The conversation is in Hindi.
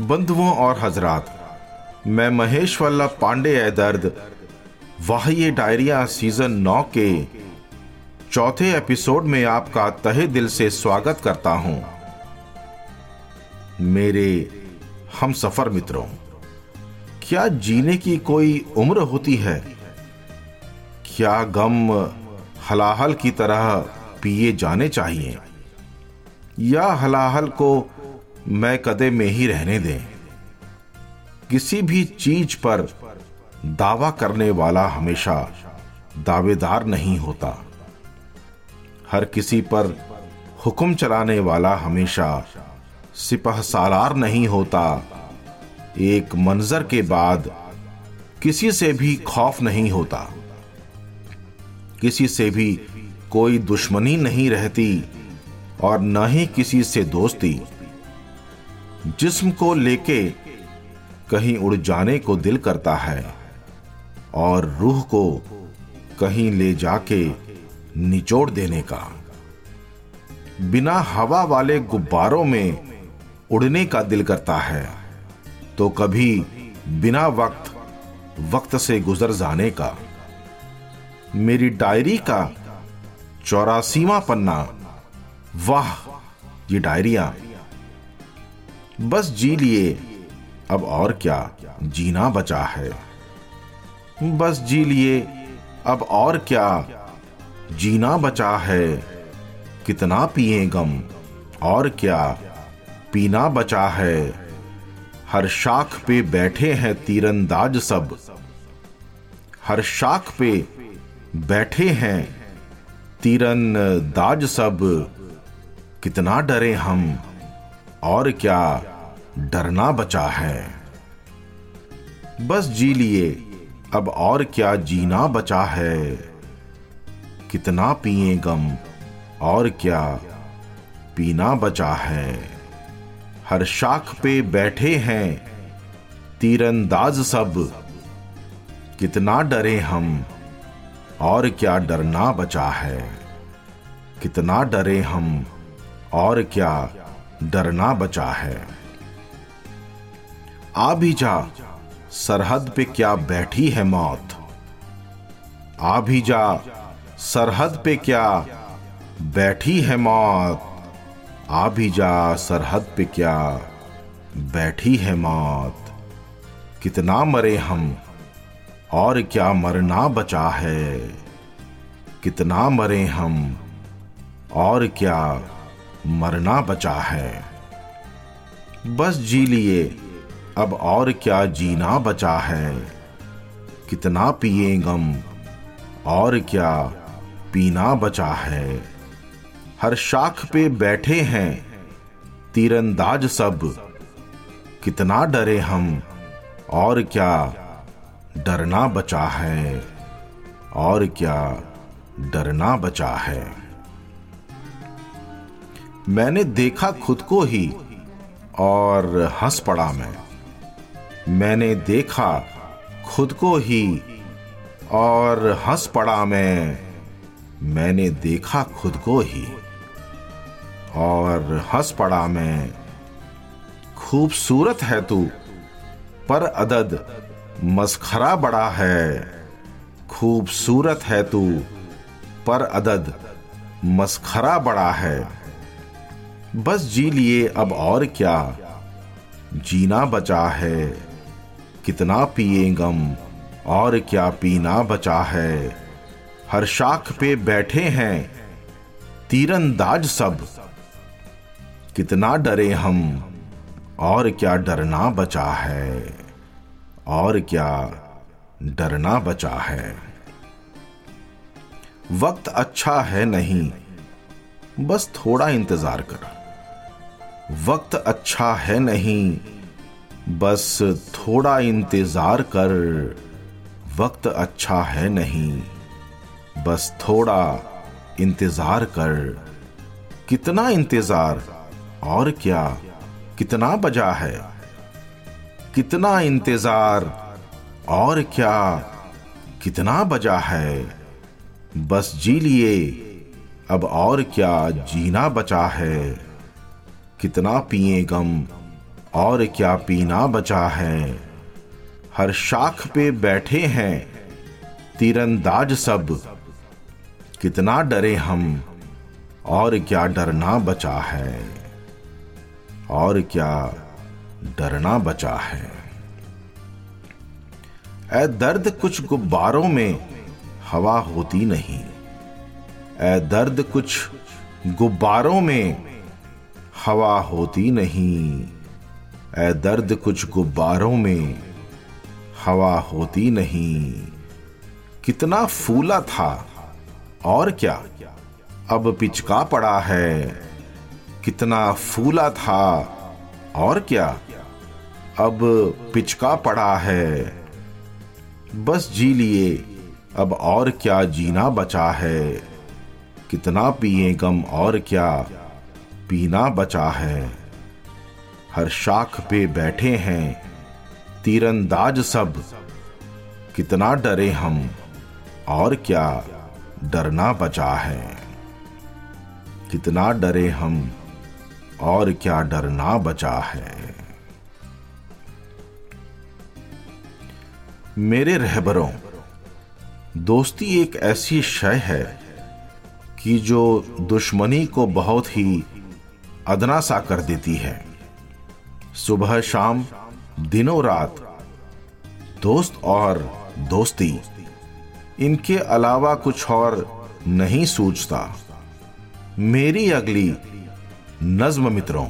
बंधुओं और हजरात, मैं महेश वल्लभ पांडे ए दर्द वाह्य डायरिया सीज़न नौ के चौथे एपिसोड में आपका तहे दिल से स्वागत करता हूँ। मेरे हम सफ़र मित्रों, क्या जीने की कोई उम्र होती है? क्या गम हलाहल की तरह पिए जाने चाहिए? या हलाहल को मैं कदे में ही रहने दें। किसी भी चीज़ पर दावा करने वाला हमेशा दावेदार नहीं होता। हर किसी पर हुक्म चलाने वाला हमेशा सिपह सालार नहीं होता। एक मंजर के बाद किसी से भी खौफ नहीं होता। किसी से भी कोई दुश्मनी नहीं रहती और न ही किसी से दोस्ती। जिस्म को लेके कहीं उड़ जाने को दिल करता है और रूह को कहीं ले जाके निचोड़ देने का। बिना हवा वाले गुब्बारों में उड़ने का दिल करता है तो कभी बिना वक्त वक्त से गुजर जाने का। मेरी डायरी का चौरासीवा पन्ना, वाह, ये डायरिया बस जी लिए। अब और क्या? जीना बचा है। बस जी लिए। अब और क्या? जीना बचा है। कितना पिए गम? और क्या? पीना बचा है। हर शाख पे बैठे हैं तीरंदाज सब। हर शाख पे बैठे हैं तीरंदाज सब। कितना डरे हम। और क्या डरना बचा है? बस जी लिए, अब और क्या जीना बचा है? कितना पिए गम, और क्या पीना बचा है? हर शाख पे बैठे हैं, तीरंदाज सब। कितना डरे हम, और क्या डरना बचा है? कितना डरे हम, और क्या डरना बचा है। आ भी जा, सरहद पे क्या बैठी है मौत? आ भी जा, सरहद पे क्या बैठी है मौत? आ भी जा, सरहद पे क्या बैठी है मौत? कितना मरे हम, और क्या मरना बचा है? कितना मरे हम, और क्या मरना बचा है। बस जी लिए, अब और क्या जीना बचा है? कितना पिए गम, और क्या पीना बचा है? हर शाख पे बैठे हैं, तीरंदाज सब। कितना डरे हम, और क्या डरना बचा है? और क्या डरना बचा है? मैंने देखा खुद को ही और हंस पड़ा मैं। मैंने देखा खुद को ही और हंस पड़ा मैं। मैंने देखा खुद को ही और हंस पड़ा मैं। खूबसूरत है तू, पर अदद मस्खरा बड़ा है। खूबसूरत है तू, पर अदद मस्खरा बड़ा है। बस जी लिए, अब और क्या? जीना बचा है। कितना पिए गम, और क्या पीना बचा है? हर शाख पे बैठे हैं, तीरंदाज सब। कितना डरे हम, और क्या डरना बचा है? और क्या डरना बचा है? वक्त अच्छा है नहीं, बस थोड़ा इंतज़ार कर। वक्त अच्छा है नहीं। बस थोड़ा इंतज़ार कर। वक्त अच्छा है नहीं। बस थोड़ा इंतज़ार कर। कितना इंतज़ार? और क्या? कितना बजा है? कितना इंतज़ार? और क्या? कितना बजा है? बस जी लिए। अब और क्या? जीना बचा है। कितना पिए गम, और क्या पीना बचा है। हर शाख पे बैठे हैं, तीरंदाज सब। कितना डरे हम, और क्या डरना बचा है। और क्या डरना बचा है। ए दर्द कुछ गुब्बारों में हवा होती नहीं। ए दर्द कुछ गुब्बारों में हवा होती नहीं। ए दर्द कुछ गुब्बारों में हवा होती नहीं। कितना फूला था, और क्या? अब पिचका पड़ा है। कितना फूला था, और क्या? अब पिचका पड़ा है। बस जी लिए, अब और क्या जीना बचा है। कितना पिए गम, और क्या? पीना बचा है। हर शाख पे बैठे हैं। तीरंदाज सब, कितना डरे हम, और क्या डरना बचा है। कितना डरे हम, और क्या डरना बचा है। मेरे रहबरों, दोस्ती एक ऐसी शय है कि जो दुश्मनी को बहुत ही अदना सा कर देती है। सुबह, शाम, दिनों रात, दोस्त और दोस्ती, इनके अलावा कुछ और नहीं सूझता। मेरी अगली नज्म मित्रों।